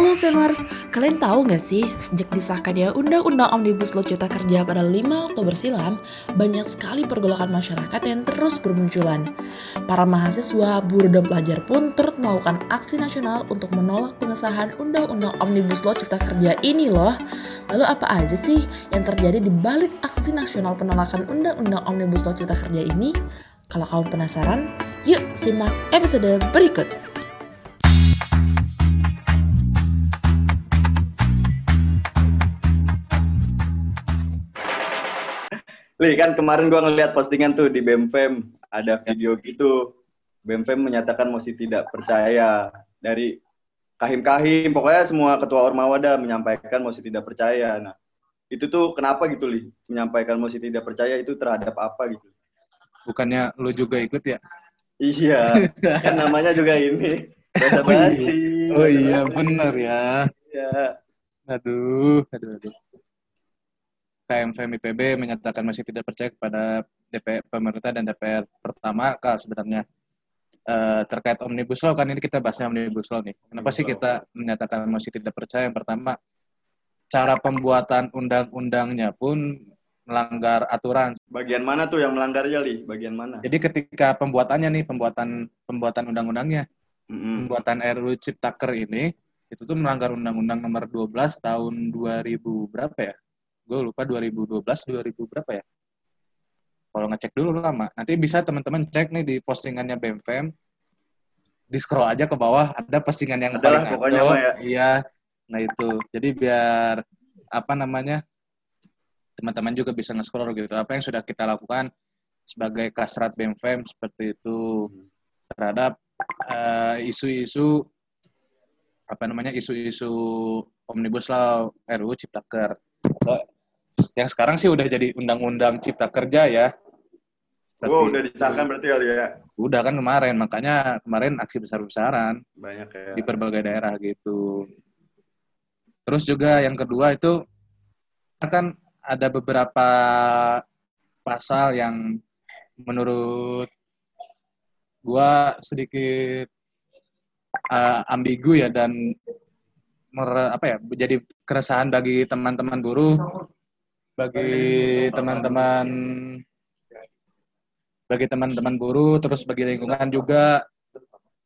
Halo Femers, kalian tahu nggak sih sejak disahkannya Undang-Undang Omnibus Law Cipta Kerja pada 5 Oktober silam, banyak sekali pergolakan masyarakat yang terus bermunculan. Para mahasiswa, buruh dan pelajar pun turut melakukan aksi nasional untuk menolak pengesahan Undang-Undang Omnibus Law Cipta Kerja ini loh. Lalu apa aja sih yang terjadi di balik aksi nasional penolakan Undang-Undang Omnibus Law Cipta Kerja ini? Kalau kamu penasaran, yuk simak episode berikut. Li, kan kemarin gua ngeliat postingan tuh di BEMFEM, ada video gitu. BEMFEM menyatakan masih tidak percaya dari kahim-kahim, pokoknya semua ketua Ormawada menyampaikan masih tidak percaya. Nah, itu tuh kenapa gitu, Li? Menyampaikan masih tidak percaya itu terhadap apa gitu? Bukannya lu juga ikut ya? Iya, kan namanya juga ini. Bahasa Oh iya, oh iya bener ya. Iya. Aduh, aduh, aduh. KMFM IPB menyatakan masih tidak percaya kepada DPR pemerintah dan DPR pertama kal sebenarnya Eh, terkait omnibus law kan ini kita bahasnya omnibus law nih. Kenapa sih kita menyatakan masih tidak percaya? Yang pertama, cara pembuatan undang-undangnya pun melanggar aturan. Bagian mana tuh yang melanggarnya, Li? Bagian mana? Jadi ketika pembuatannya nih, pembuatan pembuatan undang-undangnya, Mm-mm. pembuatan RUU Ciptaker ini itu tuh melanggar Undang-Undang Nomor 12 tahun 2000 berapa ya? Gue lupa 2012 2000 berapa ya? Kalau ngecek dulu lama. Nanti bisa teman-teman cek nih di postingannya BMFM. Di scroll aja ke bawah ada postingan yang Ada lah paling pokoknya ya. Iya. Nah itu. Jadi biar apa namanya? Teman-teman juga bisa nge-scroll gitu. Apa yang sudah kita lakukan sebagai kasrat BMFM seperti itu terhadap eh, isu-isu apa namanya isu-isu omnibus law RUU Ciptaker. Yang sekarang sih udah jadi undang-undang Cipta Kerja ya. Wow, Seperti udah disahkan berarti kali ya? Udah kan kemarin, makanya kemarin aksi besar-besaran Banyak ya. di berbagai daerah gitu. Terus juga yang kedua itu kan ada beberapa pasal yang menurut gua sedikit uh, ambigu ya dan mer- apa ya jadi keresahan bagi teman-teman buruh bagi teman-teman bagi teman-teman buruh terus bagi lingkungan juga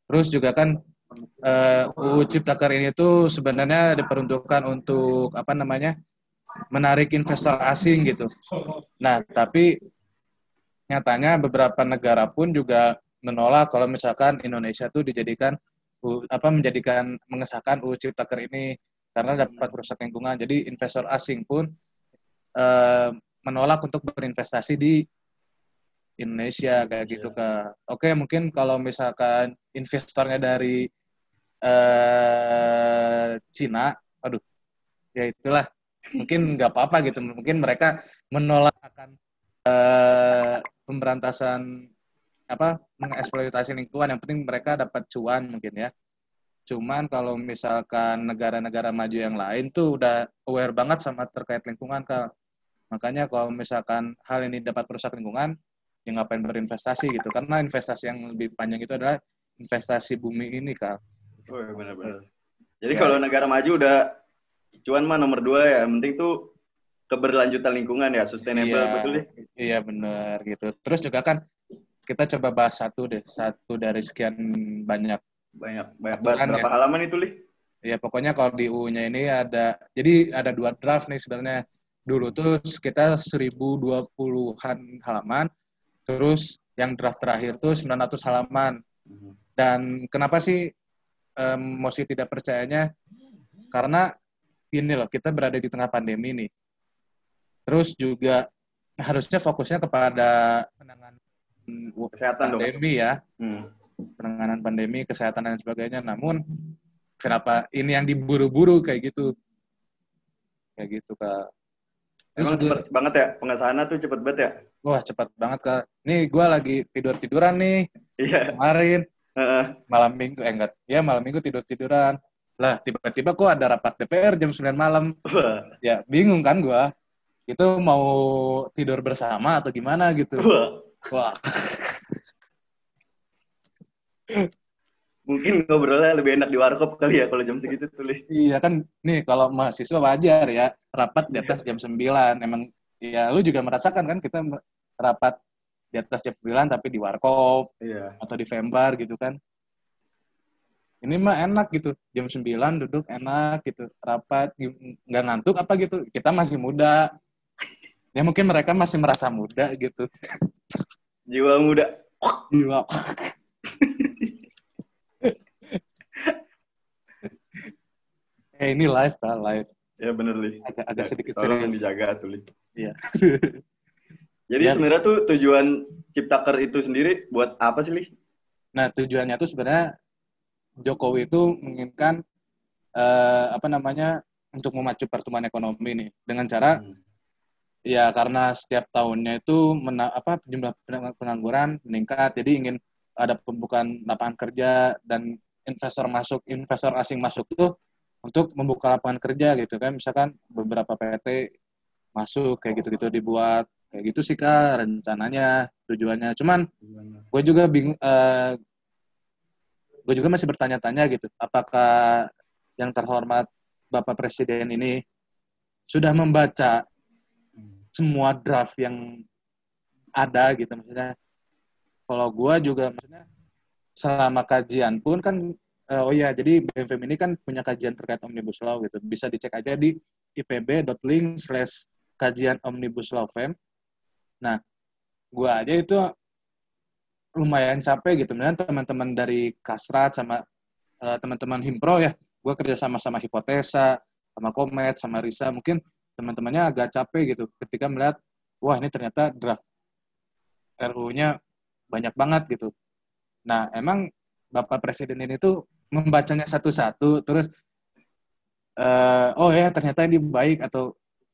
terus juga kan eh, UU Ciptaker ini tuh sebenarnya diperuntukkan untuk apa namanya menarik investor asing gitu. Nah tapi nyatanya beberapa negara pun juga menolak kalau misalkan Indonesia tuh dijadikan apa menjadikan mengesahkan UU Ciptaker ini karena dapat merusak lingkungan. Jadi investor asing pun eh, menolak untuk berinvestasi di Indonesia kayak gitu kak. Oke mungkin kalau misalkan investornya dari eh Cina, aduh, ya itulah mungkin nggak apa-apa gitu. Mungkin mereka menolak akan eh, pemberantasan apa mengeksploitasi lingkungan. Yang penting mereka dapat cuan mungkin ya. Cuman kalau misalkan negara-negara maju yang lain tuh udah aware banget sama terkait lingkungan kak. Makanya kalau misalkan hal ini dapat merusak lingkungan, ya ngapain berinvestasi gitu karena investasi yang lebih panjang itu adalah investasi bumi ini kak Oh, iya, benar-benar. Jadi Ya. kalau negara maju udah cuan mah nomor dua ya. Yang penting tuh keberlanjutan lingkungan ya, sustainable Iya. betul ya. iya benar gitu terus juga kan kita coba bahas satu deh satu dari sekian banyak Banyak banyak Aturan banget. Berapa ya. halaman itu, Li? ya pokoknya kalau di UU-nya ini ada jadi ada dua draft nih sebenarnya dulu tuh sekitar 1020-an halaman terus yang draft terakhir tuh 900 halaman Dan kenapa sih em, mosi tidak percayanya? Karena gini loh, kita berada di tengah pandemi nih. Terus juga harusnya fokusnya kepada penanganan Kesehatan dong. pandemi ya, Hmm. penanganan pandemi, kesehatan dan sebagainya. Namun kenapa ini yang diburu-buru kayak gitu? Kayak gitu kak. Terus Emang cepet banget ya, pengesahannya tuh cepet banget ya? wah cepat banget kak. Nih gue lagi tidur tiduran nih Iya. kemarin. Heeh. malam minggu eh enggak ya malam minggu tidur tiduran lah tiba-tiba kok ada rapat DPR jam 9 malam Wah. ya bingung kan gua itu mau tidur bersama atau gimana gitu Wah. wah Mungkin ngobrolnya lebih enak di warkop kali ya kalau jam segitu tuh, Li. Iya kan, nih kalau mahasiswa wajar ya, rapat di atas jam 9. Emang, ya lu juga merasakan kan kita rapat di atas jam 9 tapi di warkop Iya. atau di Fembar gitu kan. Ini mah enak gitu, jam 9 duduk enak gitu, rapat, nggak ngantuk apa gitu. Kita masih muda. Ya mungkin mereka masih merasa muda gitu. Jiwa muda. Gila. Eh ini live kan, live. Ya bener, Li. Agak, agak sedikit Tolong serius. dijaga tuh, Li. Iya. Jadi Ya. sebenarnya tuh tujuan Ciptaker itu sendiri buat apa sih, Li? Nah, tujuannya tuh sebenarnya Jokowi itu menginginkan eh, apa namanya untuk memacu pertumbuhan ekonomi nih dengan cara Hmm. ya karena setiap tahunnya itu mena- apa jumlah peng- pengangguran meningkat, jadi ingin ada pembukaan lapangan kerja dan investor masuk, investor asing masuk tuh untuk membuka lapangan kerja gitu kan, misalkan beberapa PT masuk kayak gitu-gitu dibuat. Kayak gitu sih kak rencananya tujuannya. Cuman gue juga bingung eh, gue juga masih bertanya-tanya gitu apakah yang terhormat bapak presiden ini sudah membaca semua draft yang ada gitu? Maksudnya kalau gue juga maksudnya selama kajian pun kan eh, oh iya jadi BMFM ini kan punya kajian terkait omnibus law gitu bisa dicek aja di ipb.link slash kajian omnibus law fem nah gue aja itu lumayan capek gitu. Kemudian teman-teman dari Kasrat sama eh, teman-teman Himpro ya, gue kerja sama sama Hipotesa, sama Komet, sama Risa, mungkin teman-temannya agak capek gitu ketika melihat, wah ini ternyata draft RU-nya banyak banget gitu. Nah, emang Bapak Presiden ini tuh membacanya satu-satu, terus, eh, oh ya ternyata ini baik, atau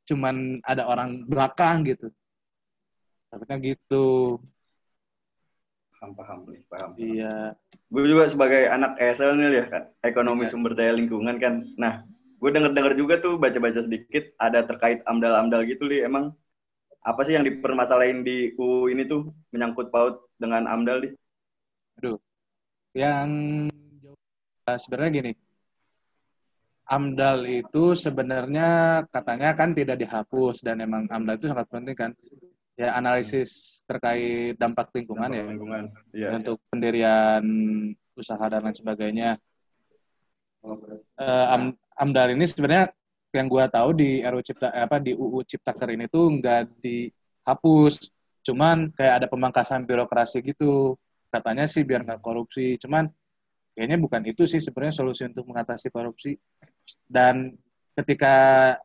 cuman ada orang belakang gitu. Takutnya gitu. Paham, paham. Paham. Iya. Gue juga sebagai anak ESL nih ya kan, ekonomi Iya. sumber daya lingkungan kan. Nah, gue denger-denger juga tuh baca-baca sedikit ada terkait amdal-amdal gitu li. Emang apa sih yang dipermasalahin di UU ini tuh menyangkut paut dengan amdal di? Yang eh, sebenarnya gini, AMDAL itu sebenarnya katanya kan tidak dihapus dan emang AMDAL itu sangat penting kan. Ya analisis terkait dampak lingkungan ya lingkungan. Iya. untuk pendirian usaha dan lain sebagainya. Eh, Am- AMDAL ini sebenarnya yang gua tahu di RU Cipta eh, apa di UU Ciptaker ini tuh nggak dihapus, cuman kayak ada pemangkasan birokrasi gitu. Katanya sih biar nggak korupsi, cuman kayaknya bukan itu sih sebenarnya solusi untuk mengatasi korupsi. Dan ketika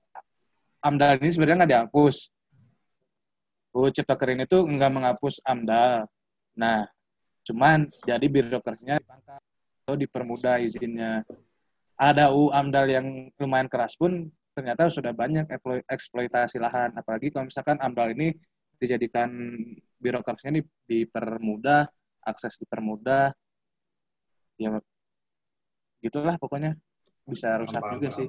AMDAL ini sebenarnya nggak dihapus, UU Ciptaker ini tuh nggak menghapus AMDAL. Nah, cuman jadi birokrasinya atau dipermudah izinnya. Ada UU AMDAL yang lumayan keras pun ternyata sudah banyak eksplo- eksploitasi lahan. Apalagi kalau misalkan AMDAL ini dijadikan birokrasinya di- dipermudah, akses dipermudah, ya gitulah pokoknya bisa rusak Paham, juga paham. sih.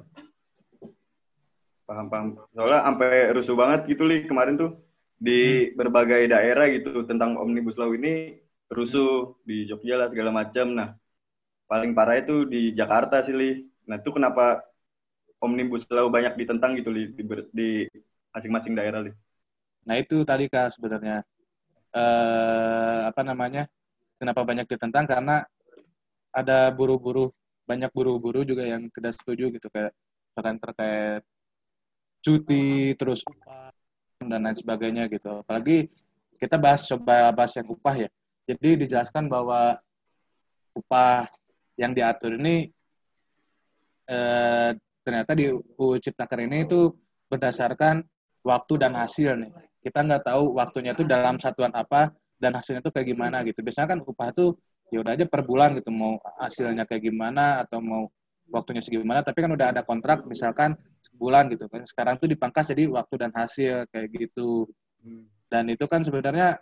Paham, paham. Soalnya sampai rusuh banget gitu li kemarin tuh di berbagai daerah gitu tentang omnibus law ini rusuh di Jogja lah segala macam. Nah, paling parah itu di Jakarta sih li. Nah, itu kenapa omnibus law banyak ditentang gitu li di, di masing-masing daerah li. Nah itu tadi kak sebenarnya eh apa namanya kenapa banyak ditentang karena ada buru-buru banyak buru-buru juga yang tidak setuju gitu kayak misalkan terkait cuti terus dan lain sebagainya gitu. Apalagi kita bahas coba bahas yang upah ya. Jadi dijelaskan bahwa upah yang diatur ini eh, ternyata di UU Ciptaker ini itu berdasarkan waktu dan hasil nih. Kita nggak tahu waktunya itu dalam satuan apa dan hasilnya itu kayak gimana gitu. Biasanya kan upah tuh ya udah aja per bulan gitu mau hasilnya kayak gimana atau mau waktunya segimana tapi kan udah ada kontrak misalkan sebulan gitu kan. Sekarang tuh dipangkas jadi waktu dan hasil kayak gitu. Dan itu kan sebenarnya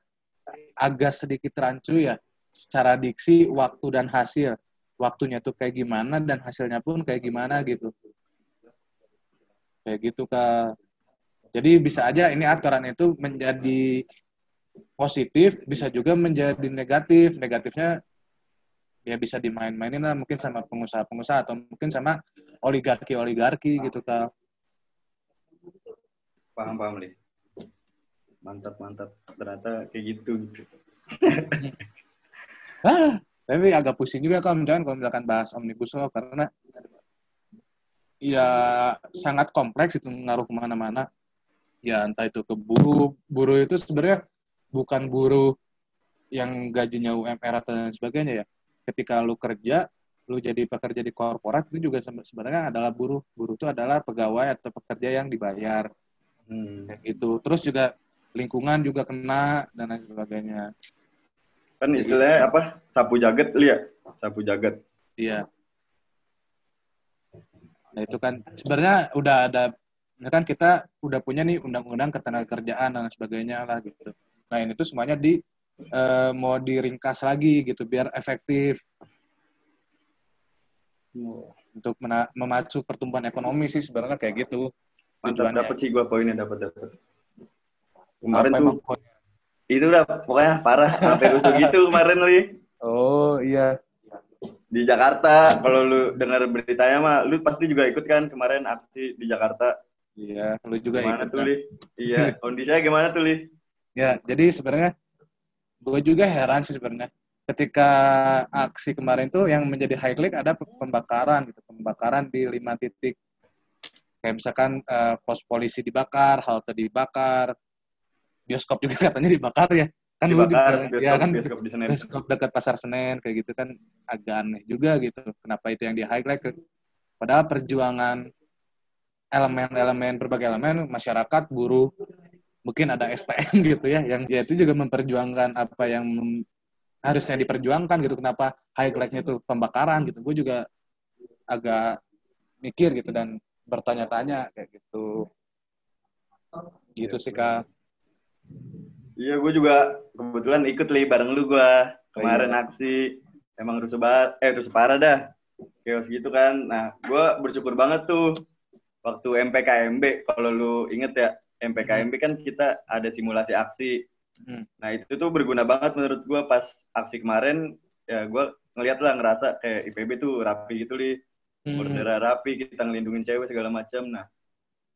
agak sedikit rancu ya secara diksi waktu dan hasil. Waktunya tuh kayak gimana dan hasilnya pun kayak gimana gitu. Kayak gitu Kak. Jadi bisa aja ini aturan itu menjadi positif, bisa juga menjadi negatif. Negatifnya ya bisa dimain-mainin lah mungkin sama pengusaha-pengusaha atau mungkin sama oligarki-oligarki gitu kal Paham paham li. Mantap mantap. Ternyata kayak gitu gitu. ah tapi agak pusing juga kalau misalkan kalau misalkan bahas omnibus law karena ya sangat kompleks itu ngaruh ke mana-mana ya entah itu ke buruh buruh itu sebenarnya bukan buruh yang gajinya UMR atau dan sebagainya ya ketika lu kerja lu jadi pekerja di korporat itu juga sebe- sebenarnya adalah buruh buruh itu adalah pegawai atau pekerja yang dibayar Hmm. kayak gitu terus juga lingkungan juga kena dan lain sebagainya Kan istilahnya apa? Sapu jaget li ya? Sapu jaget. Iya. Nah itu kan sebenarnya udah ada, ya kan kita udah punya nih undang-undang ketenagakerjaan dan sebagainya lah gitu. Nah ini tuh semuanya di eh, mau diringkas lagi gitu biar efektif untuk mena- memacu pertumbuhan ekonomi sih sebenarnya kayak gitu. Mantap dapet sih gua poinnya dapat dapat. Kemarin Apa tuh poin? itu udah pokoknya parah sampai rusuh gitu kemarin li Oh iya. di Jakarta. Kalau lu dengar beritanya mah, lu pasti juga ikut kan kemarin aksi di Jakarta. Iya, lu juga Gimana ikut. tuh kan? li? Iya, kondisinya gimana tuh li? Ya, jadi sebenarnya gue juga heran sih sebenarnya. Ketika aksi kemarin tuh yang menjadi highlight ada pembakaran gitu, pembakaran di lima titik. Kayak misalkan eh, pos polisi dibakar, halte dibakar, bioskop juga katanya dibakar ya. Kan Dibakar, juga- bioskop, ya kan bioskop di Senen. bioskop dekat pasar Senen kayak gitu kan agak aneh juga gitu. Kenapa itu yang di highlight? Padahal perjuangan elemen-elemen berbagai elemen masyarakat, buruh, mungkin ada STM gitu ya yang ya itu juga memperjuangkan apa yang mem- harusnya diperjuangkan gitu. Kenapa highlightnya itu pembakaran gitu? Gue juga agak mikir gitu dan bertanya-tanya kayak gitu. Gitu sih kak. Iya, gue juga kebetulan ikut li bareng lu gua kemarin iya. aksi. Emang rusuh banget, eh rusuh parah dah. Chaos gitu kan. Nah, gue bersyukur banget tuh waktu MPKMB. Kalau lu inget ya, MPKMB kan kita ada simulasi aksi. Hmm. Nah, itu tuh berguna banget menurut gue pas aksi kemarin. Ya, gue ngeliat lah ngerasa kayak IPB tuh rapi gitu li. Hmm. Bendera rapi, kita ngelindungin cewek segala macam. Nah,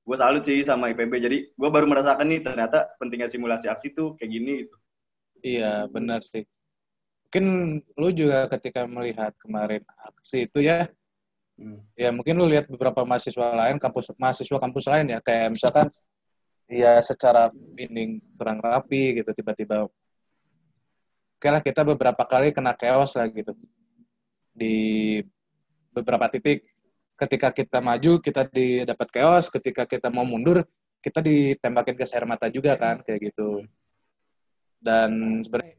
gue salut sih sama IPB. Jadi gue baru merasakan nih ternyata pentingnya simulasi aksi tuh kayak gini gitu. Iya, benar sih. Mungkin lu juga ketika melihat kemarin aksi itu ya, Hmm. ya mungkin lu lihat beberapa mahasiswa lain, kampus mahasiswa kampus lain ya, kayak misalkan ya secara ini kurang rapi gitu, tiba-tiba oke lah kita beberapa kali kena chaos lah gitu di beberapa titik. Ketika kita maju, kita di dapat chaos. Ketika kita mau mundur, kita ditembakin gas air mata juga kan, kayak gitu. Dan sebenarnya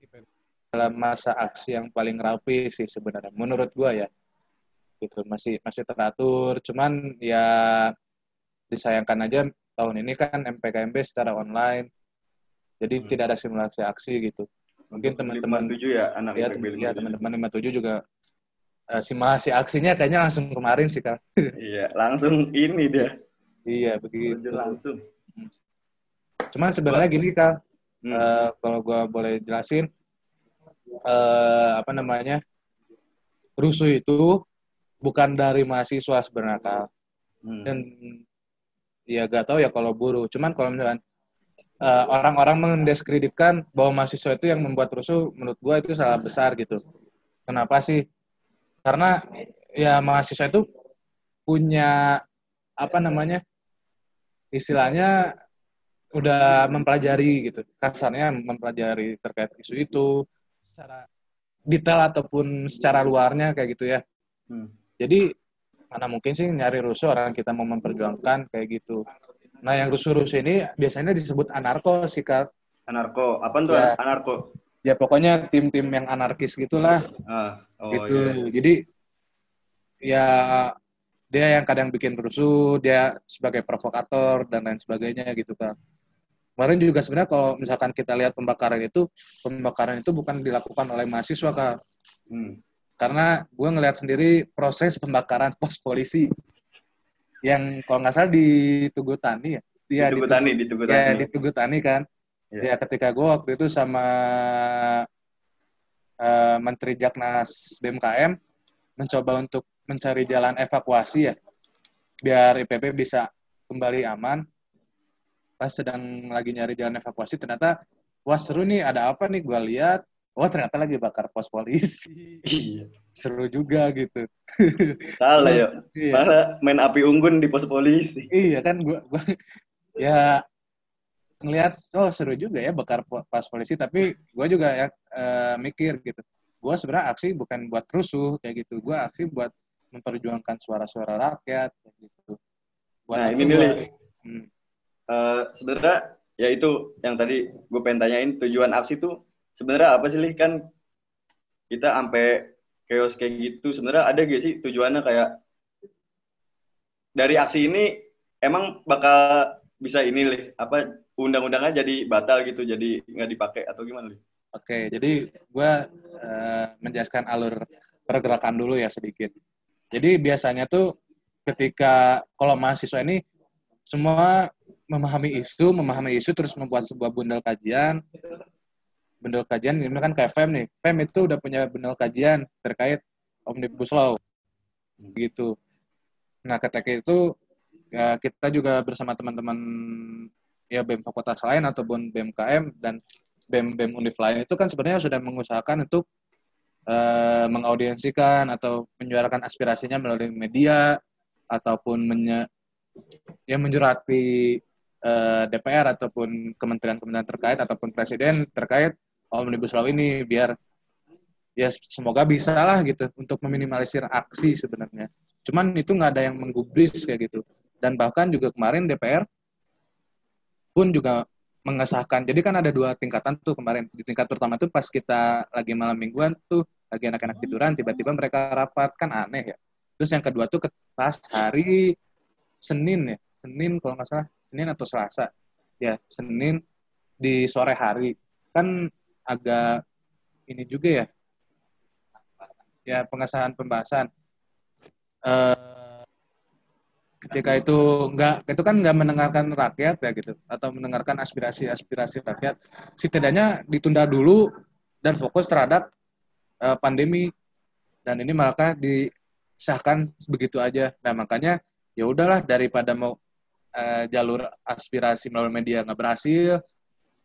dalam masa aksi yang paling rapi sih sebenarnya, menurut gua ya, gitu masih masih teratur. Cuman ya disayangkan aja tahun ini kan MPKMB secara online, jadi Hmm. tidak ada simulasi aksi gitu. Mungkin teman-teman 57 ya anak ya, ya 57. teman-teman 57 juga eh, simulasi aksinya kayaknya langsung kemarin sih kak. Iya, langsung ini dia. iya begitu. Langsung. Cuman sebenarnya gini kak, Hmm. eh, kalau gua boleh jelasin, eh, apa namanya rusuh itu bukan dari mahasiswa sebenarnya kak. Hmm. Dan ya gak tahu ya kalau buruh. Cuman kalau misalkan eh, orang-orang mendiskreditkan bahwa mahasiswa itu yang membuat rusuh, menurut gua itu salah besar gitu. Kenapa sih? Karena ya mahasiswa itu punya apa namanya istilahnya udah mempelajari gitu kasarnya mempelajari terkait isu itu secara detail ataupun secara luarnya kayak gitu ya Hmm. jadi mana mungkin sih nyari rusuh orang kita mau memperjuangkan kayak gitu nah yang rusuh-rusuh ini biasanya disebut anarko sih kak Anarko. Apa tuh Ya. anarko? ya pokoknya tim-tim yang anarkis gitulah Ah, oh gitu. iya. Jadi ya dia yang kadang bikin rusuh, dia sebagai provokator dan lain sebagainya gitu kan. Kemarin juga sebenarnya kalau misalkan kita lihat pembakaran itu, pembakaran itu bukan dilakukan oleh mahasiswa kak, Hmm. Karena gue ngelihat sendiri proses pembakaran pos polisi yang kalau nggak salah di Tugu Tani ya, Iya, di Tugu Tugu- Tani, di Tugu ya Tani. di Tugu Tani kan. Iya. Ya ketika gue waktu itu sama eh, Menteri Jaknas BMKM mencoba untuk mencari jalan evakuasi ya biar IPB bisa kembali aman pas sedang lagi nyari jalan evakuasi ternyata wah seru nih ada apa nih gue lihat wah ternyata lagi bakar pos polisi. Iya. seru juga gitu. Salah ya. iya, Malah main api unggun di pos polisi. iya kan gua, gua ya ngelihat oh seru juga ya bakar po- pas polisi. Tapi gua juga ya eh, mikir gitu. Gua sebenarnya aksi bukan buat rusuh kayak gitu. Gua aksi buat memperjuangkan suara-suara rakyat kayak gitu. Buat Nah, ini gua- nih, Hmm, Eh, sebenarnya ya itu yang tadi gue pengen tanyain tujuan aksi tuh sebenarnya apa sih Lih? kan kita sampai chaos kayak gitu sebenarnya ada gak sih tujuannya kayak dari aksi ini emang bakal bisa ini Lih apa undang-undangnya jadi batal gitu jadi nggak dipakai atau gimana Lih? Oke, jadi gue eh, menjelaskan alur pergerakan dulu ya sedikit. Jadi biasanya tuh ketika kalau mahasiswa ini semua memahami isu, memahami isu terus membuat sebuah bundel kajian. Bundel kajian ini kan kayak FEM nih. FEM itu udah punya bundel kajian terkait Omnibus Law. Gitu. Nah, ketika itu ya kita juga bersama teman-teman ya BEM fakultas lain ataupun BMKM dan BEM BEM Univ lain itu kan sebenarnya sudah mengusahakan untuk eh, mengaudiensikan atau menyuarakan aspirasinya melalui media ataupun menye, ya menjurati eh, DPR ataupun kementerian-kementerian terkait ataupun presiden terkait omnibus law ini biar ya semoga bisa lah gitu untuk meminimalisir aksi sebenarnya. Cuman itu nggak ada yang menggubris kayak gitu. Dan bahkan juga kemarin DPR pun juga mengesahkan. Jadi kan ada dua tingkatan tuh kemarin. Di tingkat pertama tuh pas kita lagi malam mingguan tuh lagi anak-anak tiduran, tiba-tiba mereka rapat kan aneh ya. Terus yang kedua tuh pas hari Senin ya, Senin kalau nggak salah, Senin atau Selasa. Ya, Senin di sore hari. Kan agak ini juga ya. Ya, pengesahan pembahasan. Eh, ketika itu nggak itu kan nggak mendengarkan rakyat ya gitu atau mendengarkan aspirasi-aspirasi rakyat setidaknya ditunda dulu dan fokus terhadap eh, pandemi dan ini malah disahkan begitu aja nah makanya ya udahlah daripada mau eh, jalur aspirasi melalui media nggak berhasil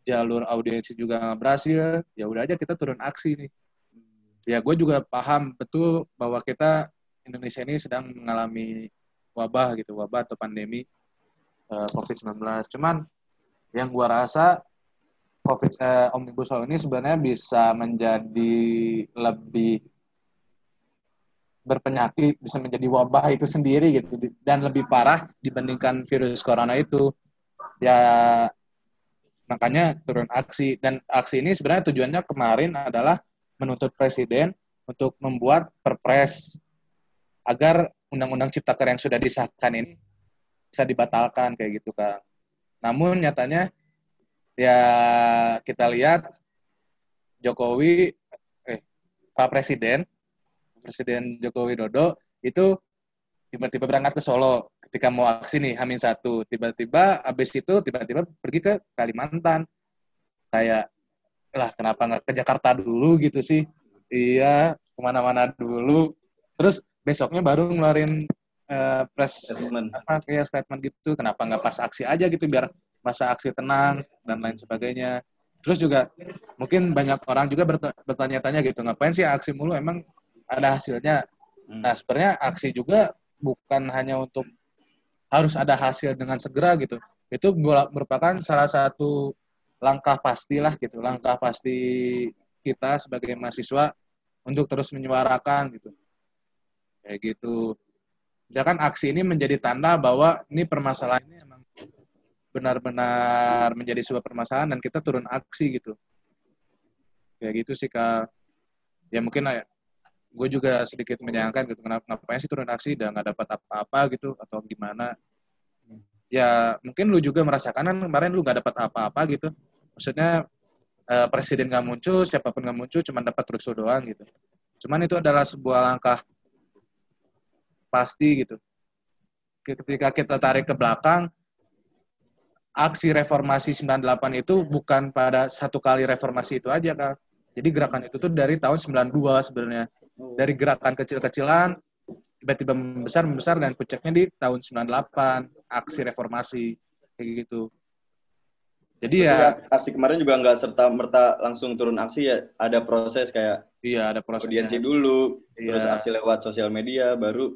jalur audiensi juga nggak berhasil ya udah aja kita turun aksi nih ya gue juga paham betul bahwa kita Indonesia ini sedang mengalami wabah gitu, wabah atau pandemi eh, COVID-19. Cuman yang gua rasa COVID eh, Omnibus Law ini sebenarnya bisa menjadi lebih berpenyakit, bisa menjadi wabah itu sendiri gitu dan lebih parah dibandingkan virus corona itu. Ya makanya turun aksi. Dan aksi ini sebenarnya tujuannya kemarin adalah menuntut presiden untuk membuat perpres agar undang-undang ciptaker yang sudah disahkan ini bisa dibatalkan kayak gitu kan. Namun nyatanya ya kita lihat Jokowi eh Pak Presiden Presiden Joko Widodo itu tiba-tiba berangkat ke Solo ketika mau aksi nih Hamin satu tiba-tiba habis itu tiba-tiba pergi ke Kalimantan. Kayak lah kenapa nggak ke Jakarta dulu gitu sih? Iya ke mana-mana dulu. Terus besoknya baru ngeluarin eh, press Statement. apa kayak statement gitu kenapa nggak pas aksi aja gitu biar masa aksi tenang dan lain sebagainya. Terus juga mungkin banyak orang juga berta- bertanya-tanya gitu ngapain sih aksi mulu? Emang ada hasilnya? Hmm. nah sebenarnya aksi juga bukan hanya untuk harus ada hasil dengan segera gitu. Itu merupakan salah satu langkah pastilah gitu langkah pasti kita sebagai mahasiswa untuk terus menyuarakan gitu. Kayak gitu. Ya kan aksi ini menjadi tanda bahwa ini permasalahan ini emang benar-benar menjadi sebuah permasalahan dan kita turun aksi gitu. Kayak gitu sih kak. Ya mungkin gue juga sedikit menyayangkan gitu kenapa ngapain sih turun aksi dan nggak dapat apa-apa gitu atau gimana? Ya mungkin lu juga merasakan kan kemarin lu nggak dapat apa-apa gitu. Maksudnya eh, presiden nggak muncul siapa pun nggak muncul cuma dapat rusuh doang gitu. Cuman itu adalah sebuah langkah pasti gitu. Ketika kita tarik ke belakang aksi reformasi 98 itu bukan pada satu kali reformasi itu aja kan Jadi gerakan itu tuh dari tahun 92 sebenarnya. Dari gerakan kecil-kecilan tiba-tiba membesar membesar dan puncaknya di tahun 98 aksi reformasi kayak gitu. Jadi ya aksi kemarin juga nggak serta merta langsung turun aksi ya, ada proses kayak iya ada prosesnya. audiensi dulu, Iya. terus aksi lewat sosial media, baru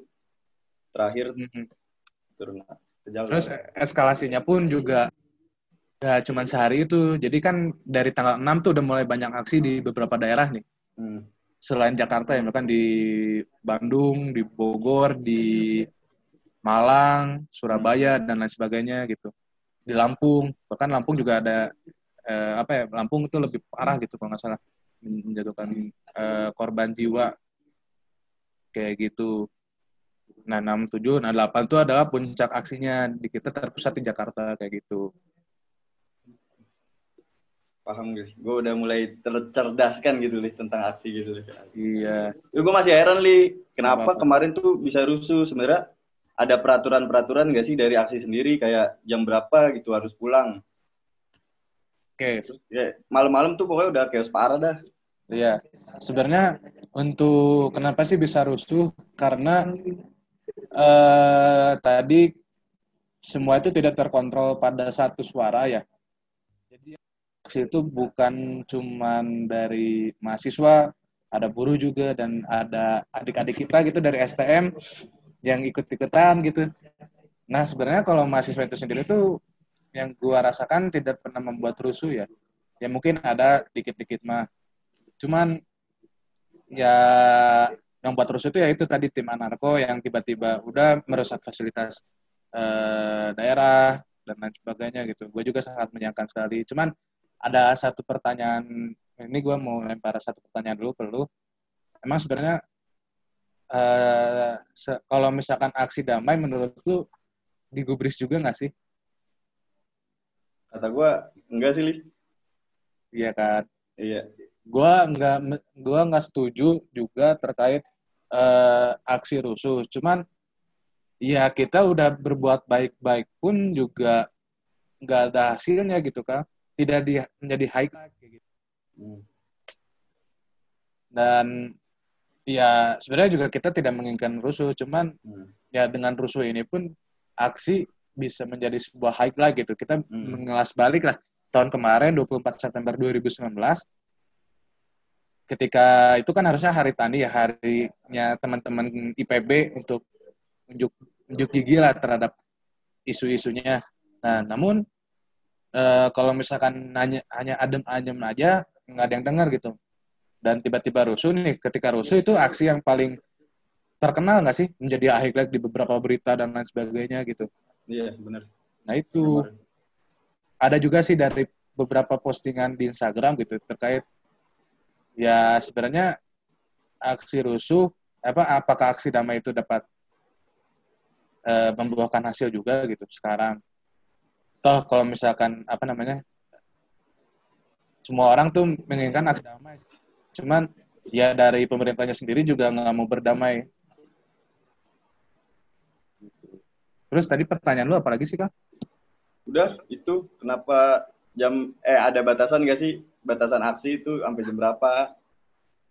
terakhir Mm-mm. turun ke jalan. Terus eskalasinya pun juga gak cuma sehari itu. Jadi kan dari tanggal 6 tuh udah mulai banyak aksi di beberapa daerah nih. Hmm. Selain Jakarta ya, bahkan di Bandung, di Bogor, di Malang, Surabaya dan lain sebagainya gitu. Di Lampung, bahkan Lampung juga ada eh, apa ya? Lampung itu lebih parah gitu kalau nggak salah menjatuhkan eh, korban jiwa kayak gitu. Nah, 6, 7, nah 8 itu adalah puncak aksinya di kita terpusat di Jakarta kayak gitu. Paham guys, gue udah mulai tercerdaskan gitu Li, tentang aksi gitu. Li. Iya. Gue masih heran li, kenapa kemarin tuh bisa rusuh sebenarnya? Ada peraturan-peraturan nggak sih dari aksi sendiri kayak jam berapa gitu harus pulang? Oke, Ya malam-malam tuh pokoknya udah chaos parah dah. Iya, sebenarnya untuk kenapa sih bisa rusuh? Karena eh, tadi semua itu tidak terkontrol pada satu suara ya. Aksi itu bukan cuman dari mahasiswa, ada buruh juga dan ada adik-adik kita gitu dari STM yang ikut-ikutan gitu. Nah sebenarnya kalau mahasiswa itu sendiri tuh yang gua rasakan tidak pernah membuat rusuh ya. Ya mungkin ada dikit-dikit mah cuman ya yang buat rusuh itu ya itu tadi tim anarko yang tiba-tiba udah merusak fasilitas eh, daerah dan lain sebagainya gitu. Gue juga sangat menyayangkan sekali. Cuman ada satu pertanyaan ini gue mau lempar satu pertanyaan dulu ke lu. Emang sebenarnya eh, se- kalau misalkan aksi damai menurut lu digubris juga nggak sih? Kata gue enggak sih li. Iya kan. Iya. gua nggak me- gua nggak setuju juga terkait eh, aksi rusuh cuman ya kita udah berbuat baik-baik pun juga nggak ada hasilnya gitu kan tidak di, menjadi highlight kayak gitu. Hmm. dan ya sebenarnya juga kita tidak menginginkan rusuh cuman Hmm. ya dengan rusuh ini pun aksi bisa menjadi sebuah highlight gitu kita Hmm. mengelas balik lah tahun kemarin 24 September 2019 ketika itu kan harusnya hari tani ya harinya teman-teman IPB untuk unjuk unjuk gigi lah terhadap isu-isunya. Nah, namun eh, kalau misalkan hanya hanya adem-adem aja nggak ada yang dengar gitu. Dan tiba-tiba rusuh nih, ketika rusuh itu aksi yang paling terkenal nggak sih menjadi highlight di beberapa berita dan lain sebagainya gitu. Iya benar. Nah itu ada juga sih dari beberapa postingan di Instagram gitu terkait ya sebenarnya aksi rusuh apa apakah aksi damai itu dapat eh, membuahkan hasil juga gitu sekarang toh kalau misalkan apa namanya semua orang tuh menginginkan aksi damai cuman ya dari pemerintahnya sendiri juga nggak mau berdamai. Terus tadi pertanyaan lu apa lagi sih kak? Udah itu kenapa jam eh ada batasan gak sih? Batasan aksi itu sampai jam berapa?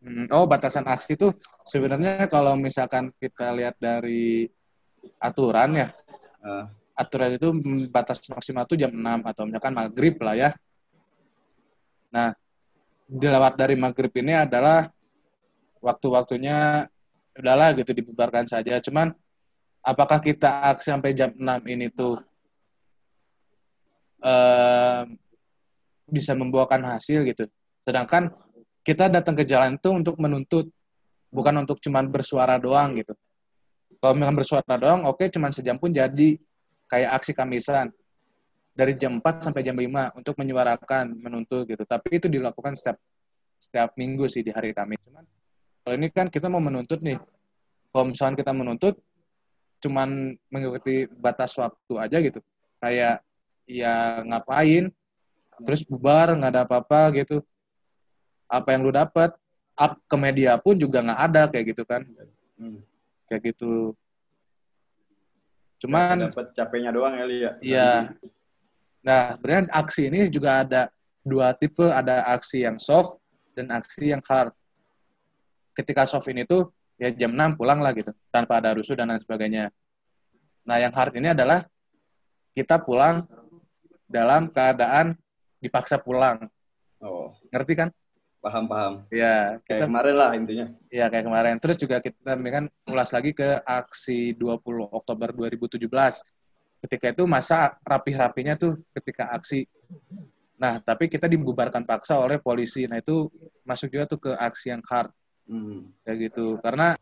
Hmm, Oh, batasan aksi itu sebenarnya kalau misalkan kita lihat dari aturan ya, Ah, aturan itu batas maksimal itu jam 6 atau misalkan maghrib lah ya. Nah, dilewat dari maghrib ini adalah waktu-waktunya udahlah gitu dibubarkan saja. Cuman apakah kita sampai jam 6 ini tuh eh, bisa membuahkan hasil gitu. Sedangkan kita datang ke jalan itu untuk menuntut, bukan untuk cuman bersuara doang gitu. Kalau memang bersuara doang, oke cuman sejam pun jadi kayak aksi kamisan dari jam 4 sampai jam 5 untuk menyuarakan, menuntut gitu. Tapi itu dilakukan setiap setiap minggu sih di hari Kamis. Cuman kalau ini kan kita mau menuntut nih. Kalau misalkan kita menuntut cuman mengikuti batas waktu aja gitu. Kayak ya ngapain terus bubar nggak ada apa-apa gitu apa yang lu dapat up ke media pun juga nggak ada kayak gitu kan hmm. kayak gitu cuman dapat capeknya doang ya ya. Iya. Nah, sebenarnya aksi ini juga ada dua tipe, ada aksi yang soft dan aksi yang hard. Ketika soft ini tuh ya jam 6 pulang lah gitu, tanpa ada rusuh dan lain sebagainya. Nah, yang hard ini adalah kita pulang dalam keadaan dipaksa pulang. Oh, Ngerti kan? Paham paham. Ya, Kayak kita kemarin lah intinya. ya kayak kemarin. Terus juga kita kan ulas lagi ke aksi 20 Oktober 2017. Ketika itu masa rapih-rapinya tuh ketika aksi. Nah, tapi kita dibubarkan paksa oleh polisi. Nah, itu masuk juga tuh ke aksi yang hard Hmm. kayak gitu. Karena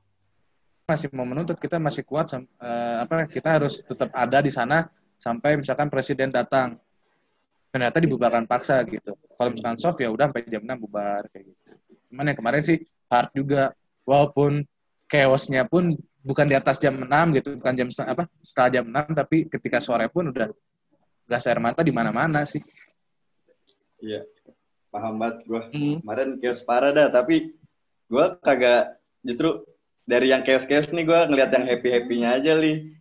masih mau menuntut kita masih kuat eh, apa kita harus tetap ada di sana sampai misalkan presiden datang ternyata dibubarkan paksa gitu kalau misalkan soft ya udah sampai jam 6 bubar kayak gitu cuman yang kemarin sih hard juga walaupun chaosnya pun bukan di atas jam 6 gitu bukan jam apa setelah jam 6 tapi ketika sore pun udah gas air mata di mana-mana sih Iya. Paham banget gue. Hmm. Kemarin chaos parah dah, tapi gue kagak justru dari yang chaos-chaos nih gue ngeliat yang happy-happynya aja li.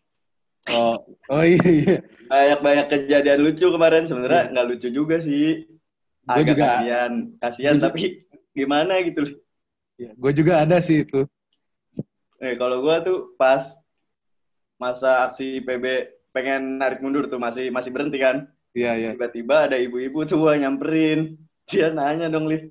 Oh oh iya iya Banyak-banyak kejadian lucu kemarin sebenarnya nggak lucu juga sih. Agak juga- kasihan, kasihan tapi gimana gitu. Li. gue juga ada sih itu Eh kalau gue tuh pas masa aksi PB pengen narik mundur tuh masih masih berhenti kan. iya iya Tiba-tiba ada ibu-ibu tuh gua nyamperin. Dia nanya dong, Li.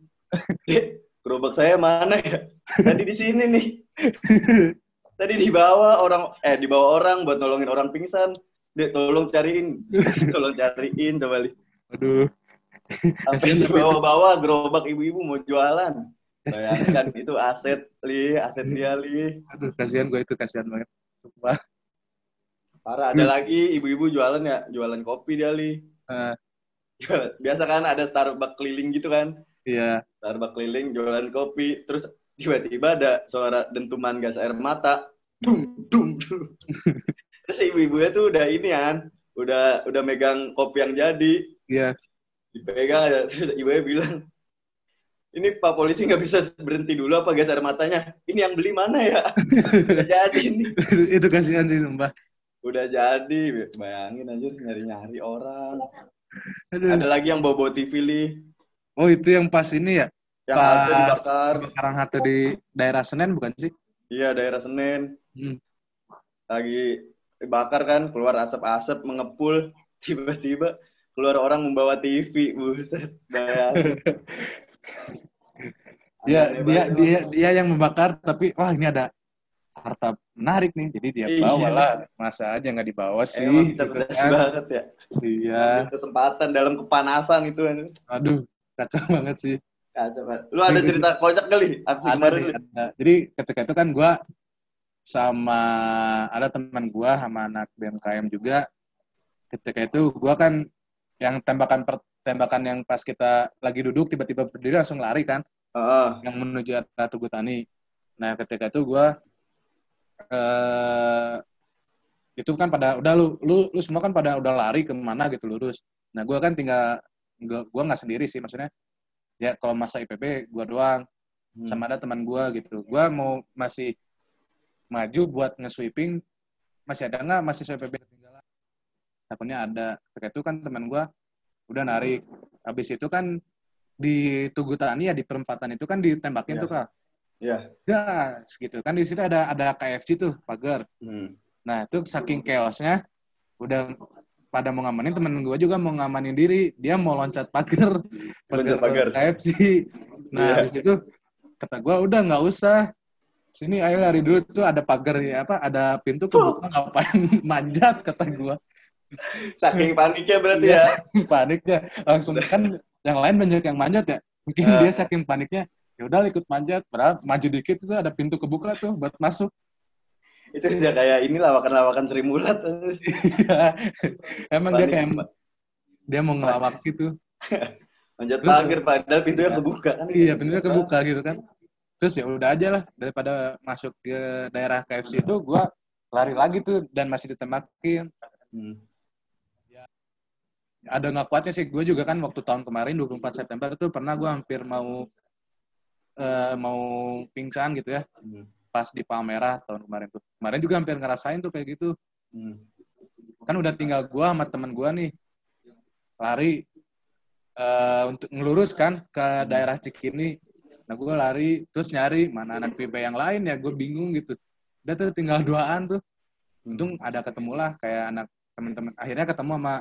"Li, gerobak saya mana ya? Tadi di sini nih. Tadi dibawa orang eh dibawa orang buat nolongin orang pingsan. Dek, tolong cariin. tolong cariin coba, Li. aduh Sampai dibawa-bawa gerobak ibu-ibu mau jualan. Bayangkan itu aset, Li, aset dia, Li. aduh kasihan gue itu kasihan banget Sumpah. Parah, ada lagi ibu-ibu jualan ya, jualan kopi dia, Li. Eh, Biasa kan ada Starbucks keliling gitu kan. iya Starbucks keliling jualan kopi terus tiba-tiba ada suara dentuman gas air mata. Dum dum dum. terus ibu-ibunya tuh udah ini kan udah udah megang kopi yang jadi. Iya. Dipegang ada terus ibunya bilang ini pak polisi nggak bisa berhenti dulu apa gas air matanya? Ini yang beli mana ya? Udah jadi nih itu kasihan sih sumpah udah jadi. Bayangin aja nyari-nyari orang. Aduh. Ada lagi yang bawa bawa TV li. Oh itu yang pas ini ya yang Pas- ada dibakar. kebakaran halte di daerah Senen bukan sih? Iya daerah Senen. Hmm. lagi dibakar kan keluar asap-asap mengepul. Tiba-tiba keluar orang membawa TV buset bayangin. Dia dia dia dia yang membakar tapi wah ini ada harta menarik nih. Jadi dia Iya. bawa lah masa aja nggak dibawa sih emang gitu kan. banget ya. Iya. Kesempatan dalam kepanasan itu aduh kacau banget sih lu ada cerita kocak kali aku ada nih, ada. jadi ketika itu kan gue sama ada teman gue sama anak BMKM juga. Ketika itu gue kan yang tembakan per, tembakan yang pas kita lagi duduk tiba-tiba berdiri langsung lari kan. Heeh. yang menuju arah Tugu Tani nah ketika itu gue eh itu kan pada udah lu lu lu semua kan pada udah lari ke mana gitu lurus. Nah gue kan tinggal gue nggak sendiri sih maksudnya ya kalau masa IPB gue doang Hmm. sama ada teman gua gitu. Gua mau masih maju buat nge-sweeping, masih ada nggak masih PB ketinggalan? Takutnya ada. Ketika itu kan teman gua udah narik. Habis itu kan di Tugu Tani ya di perempatan itu kan ditembakin Iya. tuh kak. Iya. Gas gitu kan di situ ada ada KFC tuh pagar. Hmm. Nah itu saking chaosnya udah pada mau ngamanin temen gue juga mau ngamanin diri. Dia mau loncat pagar. Loncat pagar. KFC. Nah Iya. habis itu kata gue udah nggak usah. Sini ayo lari dulu. Tuh ada pagar ya apa ada pintu kebuka ngapain manjat kata gue saking paniknya berarti ya. paniknya. Langsung kan yang lain banyak yang manjat ya. Mungkin Ah. dia saking paniknya ya udah ikut manjat. Padahal maju dikit itu ada pintu kebuka tuh buat masuk itu udah kayak ini lawakan-lawakan Sri Mulat emang dia kayak dia mau ngelawak gitu Manjat Terus- pagar padahal pintunya Iya. kebuka kan. iya pintunya kebuka gitu kan terus ya udah aja lah daripada masuk ke daerah KFC itu gua lari lagi tuh dan masih ditembakin Hmm. ada nggak kuatnya sih gue juga kan waktu tahun kemarin 24 September itu pernah gue hampir mau eh, mau pingsan gitu ya Hmm. Pas di Palmerah tahun kemarin tuh. Kemarin juga hampir ngerasain tuh kayak gitu. Hmm. kan udah tinggal gua sama temen gua nih lari eh, untuk ngelurus kan ke daerah Cikini. Nah gue lari terus nyari mana anak PB yang lain ya gue bingung gitu. Udah tuh tinggal duaan tuh. Untung ada ketemu lah kayak anak teman-teman akhirnya ketemu sama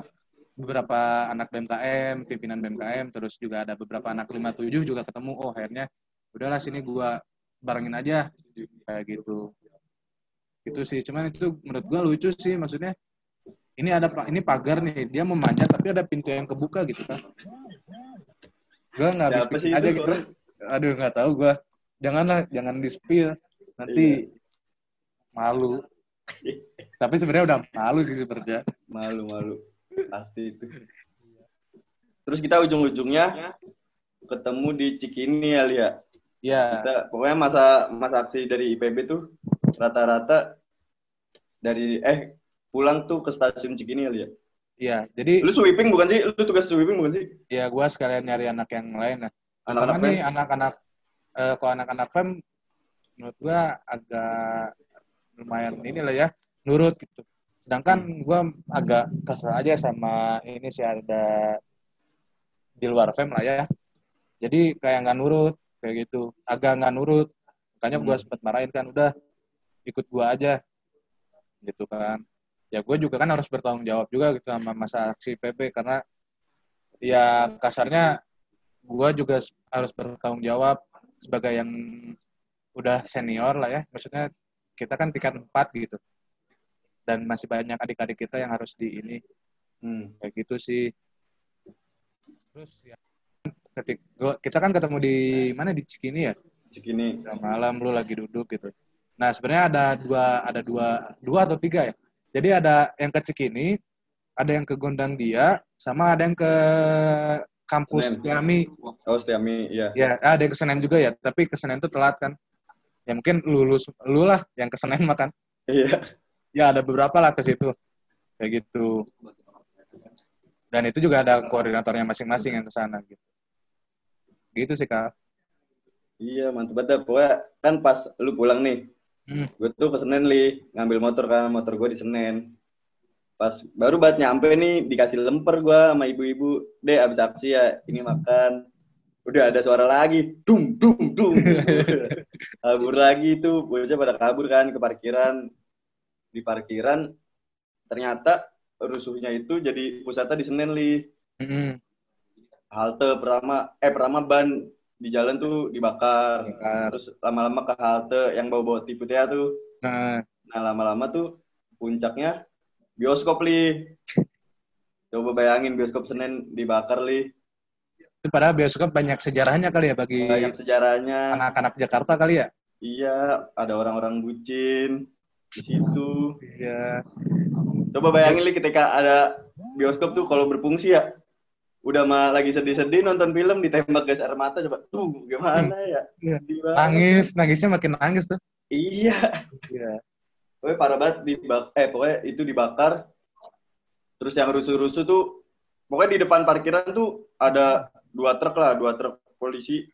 beberapa anak BMKM pimpinan BMKM terus juga ada beberapa anak 57 juga ketemu. Oh akhirnya udahlah sini gue barengin aja kayak gitu. Itu sih cuman itu menurut gue lucu sih maksudnya ini ada ini pagar nih dia mau manjat tapi ada pintu yang kebuka gitu kan. Gue nggak habis pikir aja itu gitu aduh nggak tahu gue janganlah jangan di spill nanti malu. Tapi sebenarnya udah malu sih sebenarnya Malu-malu. Pasti itu. Terus kita ujung-ujungnya ketemu di Cikini ya, Lia. Ya Kita, pokoknya masa masa aksi dari IPB tuh rata-rata dari eh pulang tuh ke stasiun Cikini ya, Lia. ya jadi Lu sweeping bukan sih? Lu tugas sweeping bukan sih? ya gue sekalian nyari anak yang lain nah Anak-anak nih anak-anak eh kalau anak-anak fem menurut gua agak lumayan inilah ya nurut gitu. Sedangkan gua agak kesel aja sama ini sih ada di luar fem lah ya. Jadi kayak nggak nurut kayak gitu, agak nggak nurut. Makanya gua Hmm. sempat marahin kan udah ikut gua aja gitu kan. Ya gue juga kan harus bertanggung jawab juga gitu sama masa aksi PB karena ya kasarnya gue juga harus bertanggung jawab sebagai yang udah senior lah ya. Maksudnya kita kan tingkat 4 gitu. Dan masih banyak adik-adik kita yang harus di ini. Hmm. Kayak gitu sih. Terus ya ketik gua, kita kan ketemu di mana di Cikini ya. Cikini. Malam lu lagi duduk gitu. Nah, sebenarnya ada dua ada dua dua atau tiga ya. Jadi ada yang ke Cikini, ada yang ke Gondang Dia, sama ada yang ke kampus Senen. Tiami Oh, Setiami, iya. Ya, ada yang ke Senen juga ya, tapi ke Senen tuh telat kan. Ya mungkin lulus lu lah yang ke Senen makan. Iya. Ya ada beberapa lah ke situ. Kayak gitu. Dan itu juga ada koordinatornya masing-masing yang ke sana gitu. Gitu sih, Kak. Iya, mantep banget. Pokoknya kan pas lu pulang nih, Hmm. gue tuh ke Senen li, ngambil motor kan, motor gue di Senen. Pas baru banget nyampe nih, dikasih lemper gue sama ibu-ibu. Deh, abis aksi ya, ini makan. Udah ada suara lagi, dum, dum, dum. kabur lagi tuh, bocah pada kabur kan ke parkiran. Di parkiran, ternyata rusuhnya itu jadi pusatnya di Senen li. Mm-mm. Halte pertama eh pertama ban di jalan tuh dibakar. Dibakar. terus lama-lama ke halte yang bawa-bawa tipu tuh. Nah, nah lama-lama tuh puncaknya bioskop li. Coba bayangin bioskop Senen dibakar li. Itu padahal bioskop banyak sejarahnya kali ya bagi banyak sejarahnya. anak-anak Jakarta kali ya. iya ada orang-orang bucin di situ. Iya. coba bayangin li ketika ada bioskop tuh kalau berfungsi ya udah mah lagi sedih-sedih nonton film ditembak gas air mata coba tuh gimana ya Iya. Nangis, nangisnya makin nangis tuh. iya Iya. Pokoknya parah banget dibak eh pokoknya itu dibakar. Terus yang rusuh-rusuh tuh pokoknya di depan parkiran tuh ada dua truk lah, dua truk polisi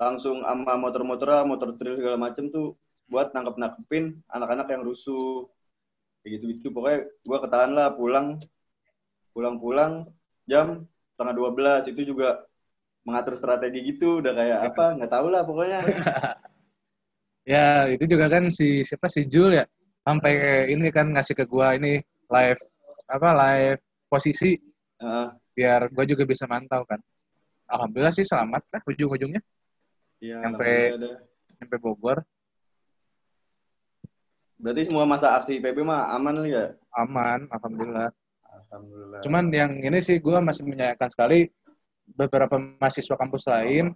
langsung sama motor-motor motor trail segala macem tuh buat nangkep-nangkepin anak-anak yang rusuh. Kayak gitu-gitu pokoknya gua ketahan lah pulang pulang-pulang jam setengah dua belas itu juga mengatur strategi gitu udah kayak apa nggak tahu lah pokoknya Ya, itu juga kan si siapa si Jul ya. Sampai ini kan ngasih ke gua ini live apa live posisi Heeh. biar gua juga bisa mantau kan. Alhamdulillah sih selamat lah ujung-ujungnya Iya, Sampai- Bogor Berarti semua masa aksi PB mah aman ya? aman, alhamdulillah. Alhamdulillah. Cuman yang ini sih gua masih menyayangkan sekali beberapa mahasiswa kampus lain,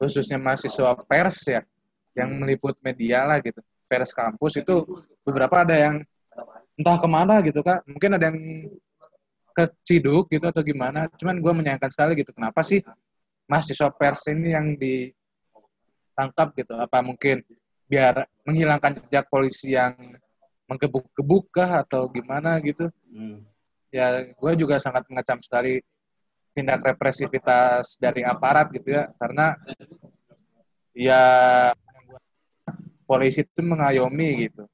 khususnya mahasiswa pers ya, yang meliput media lah gitu. Pers kampus itu beberapa ada yang entah ke mana gitu kak. Mungkin ada yang keciduk gitu atau gimana. Cuman gua menyayangkan sekali gitu. Kenapa sih mahasiswa pers ini yang ditangkap gitu? Apa mungkin biar menghilangkan jejak polisi yang menggebuk-gebuk kah atau gimana gitu? Hmm. Ya gue juga sangat mengecam sekali tindak represivitas dari aparat gitu ya karena ya polisi itu mengayomi gitu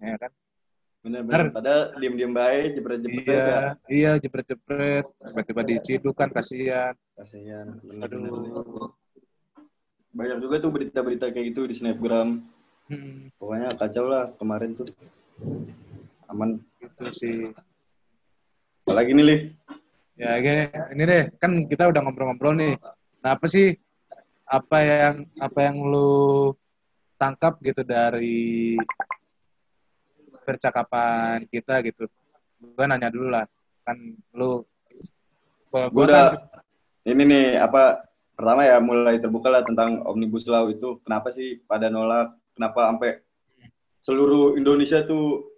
ya kan Bener-bener. Ntar- Padahal diem-diem baik, jebret-jebret Iya, ya. iya jebret-jebret, tiba-tiba diciduk kan kasihan. Kasihan. Aduh. Banyak juga tuh berita-berita kayak gitu di snapgram. Hmm, Pokoknya kacau lah kemarin tuh. Aman. gitu sih. Apalagi nih, Li? Ya gini, ini deh, kan kita udah ngobrol-ngobrol nih. Nah, apa sih apa yang apa yang lu tangkap gitu dari percakapan kita gitu? Gue nanya dulu lah, kan lu gue udah, kan ini nih, apa, pertama ya mulai terbuka lah tentang Omnibus Law itu. Kenapa sih pada nolak? Kenapa sampai seluruh Indonesia tuh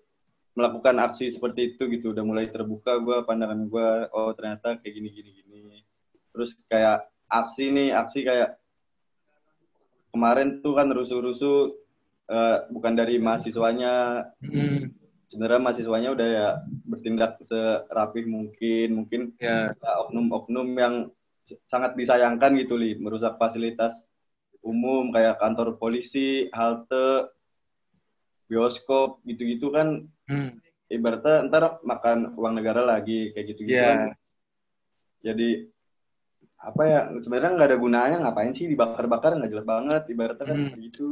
melakukan aksi seperti itu gitu. Udah mulai terbuka gue, pandangan gue, oh ternyata kayak gini, gini, gini. Terus kayak aksi nih, aksi kayak kemarin tuh kan rusuh-rusuh eh, bukan dari mahasiswanya, hmm, sebenarnya mahasiswanya udah ya bertindak serapih mungkin. Mungkin ada oknum-oknum yang sangat disayangkan gitu li. Merusak fasilitas umum kayak kantor polisi halte bioskop gitu-gitu kan hmm, ibaratnya ntar makan uang negara lagi kayak gitu-gitu Iya. kan. jadi apa ya sebenarnya nggak ada gunanya ngapain sih dibakar-bakar nggak jelas banget ibaratnya kan Hmm. gitu.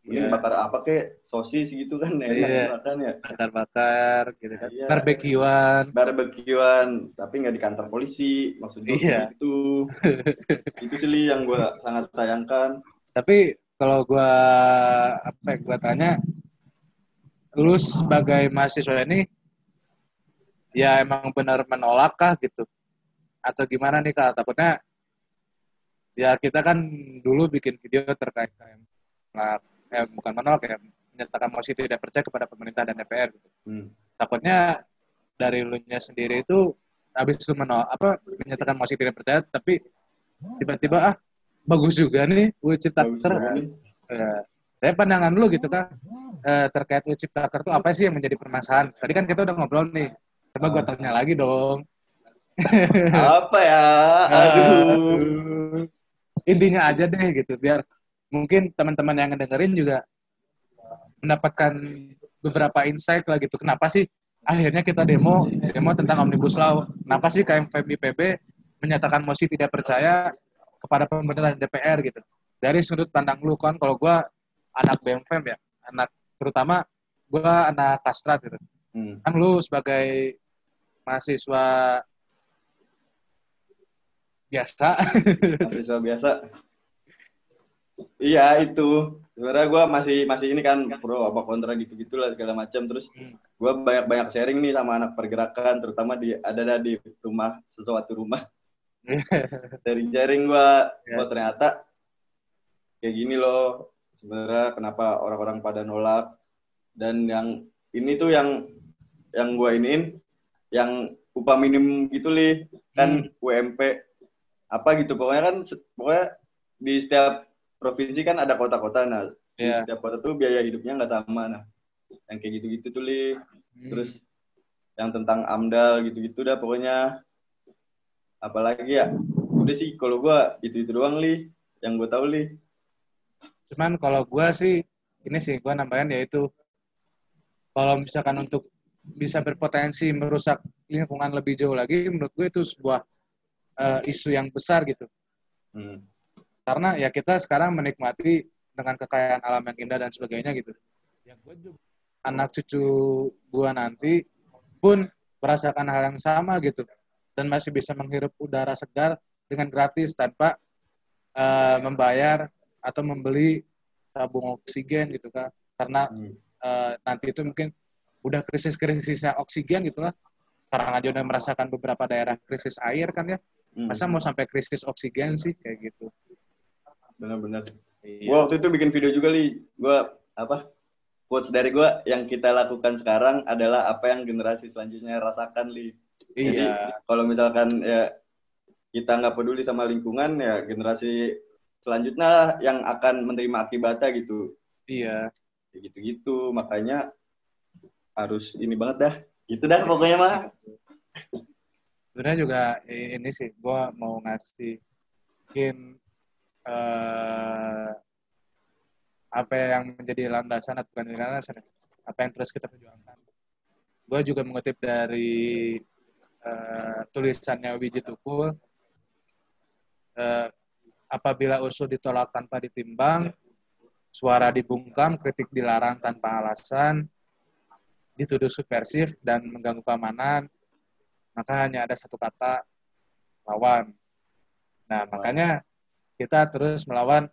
Mending bakar apa kek sosis gitu kan enak Iya. makan ya bakar-bakar gitu kan. Iya. Barbekyuan. barbekyuan tapi nggak di kantor polisi maksud gue Iya. itu itu sih yang gue sangat sayangkan Tapi kalau gua apa ya, gua tanya lu sebagai mahasiswa ini ya emang benar menolak kah gitu atau gimana nih kak takutnya ya kita kan dulu bikin video terkait menolak- eh, bukan menolak ya menyatakan mosi tidak percaya kepada pemerintah dan DPR gitu. Hmm. takutnya dari lu nya sendiri itu habis lu menolak apa menyatakan mosi tidak percaya tapi tiba-tiba ah bagus juga nih gue nih. Ya. Saya pandangan lu gitu kan eh, terkait lu ciptaker tuh apa sih yang menjadi permasalahan? Tadi kan kita udah ngobrol nih. Coba gue tanya lagi dong. apa ya aduh. Intinya aja deh gitu biar mungkin teman-teman yang ngedengerin juga mendapatkan beberapa insight lah gitu. Kenapa sih akhirnya kita demo demo tentang Omnibus Law? Kenapa sih KMFM IPB menyatakan mosi tidak percaya kepada pemerintah DPR gitu? Dari sudut pandang lu kan kalau gua anak BMFM ya, anak terutama gua anak kastrat gitu. Hmm. Kan lu sebagai mahasiswa biasa mahasiswa biasa iya itu sebenarnya gue masih masih ini kan pro apa kontra gitu gitulah segala macam terus Hmm. gue banyak banyak sharing nih sama anak pergerakan terutama di ada ada di rumah sesuatu rumah sharing sharing gue Ya. oh ternyata kayak gini loh sebenarnya kenapa orang-orang pada nolak? Dan yang ini tuh yang yang gue iniin yang upah minim gitu li. Kan UMP apa gitu. Pokoknya kan pokoknya di setiap provinsi kan ada kota-kota. Nah di Iya. setiap kota tuh biaya hidupnya nggak sama. Nah yang kayak gitu-gitu tuh li. Hmm. terus yang tentang amdal gitu-gitu dah pokoknya. Apalagi ya udah sih kalau gua itu itu doang li yang gue tahu li Cuman kalau gua sih ini sih gua nambahin yaitu kalau misalkan untuk bisa berpotensi merusak lingkungan lebih jauh lagi menurut gue itu sebuah eh, isu yang besar gitu. Hmm. Karena ya kita sekarang menikmati dengan kekayaan alam yang indah dan sebagainya gitu. Ya gue juga anak cucu gua nanti pun merasakan hal yang sama gitu dan masih bisa menghirup udara segar dengan gratis tanpa eh, membayar atau membeli tabung oksigen gitu kan. Karena Hmm. eh, nanti itu mungkin udah krisis-krisisnya oksigen gitu lah. Sekarang aja udah merasakan beberapa daerah krisis air kan ya. Hmm. masa mau sampai krisis oksigen sih? Kayak gitu. Benar-benar. Iya. Gua waktu itu bikin video juga li. Gua apa quotes dari gua yang kita lakukan sekarang adalah apa yang generasi selanjutnya rasakan li. Jadi, iya. kalau misalkan ya kita nggak peduli sama lingkungan ya generasi selanjutnya yang akan menerima akibatnya gitu. Iya. Kayak gitu-gitu. Makanya harus ini banget dah. Gitu dah pokoknya mah. Sebenarnya juga ini sih gue mau ngasih mungkin eh, apa yang menjadi landasan atau bukan landasan ya, apa yang terus kita perjuangkan. Gue juga mengutip dari uh, tulisannya Wiji Tukul, uh, apabila usul ditolak tanpa ditimbang, suara dibungkam, kritik dilarang tanpa alasan, dituduh subversif dan mengganggu keamanan, maka hanya ada satu kata lawan. Nah, makanya kita terus melawan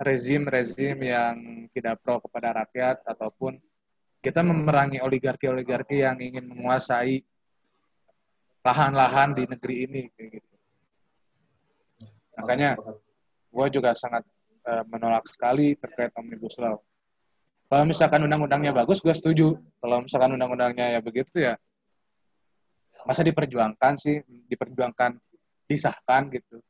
rezim-rezim yang tidak pro kepada rakyat ataupun kita memerangi oligarki-oligarki yang ingin menguasai lahan-lahan di negeri ini kayak gitu. Makanya gue juga sangat uh, menolak sekali terkait omnibus law. Kalau misalkan undang-undangnya bagus, gue setuju. Kalau misalkan undang-undangnya ya begitu ya, masa diperjuangkan sih, diperjuangkan, disahkan gitu.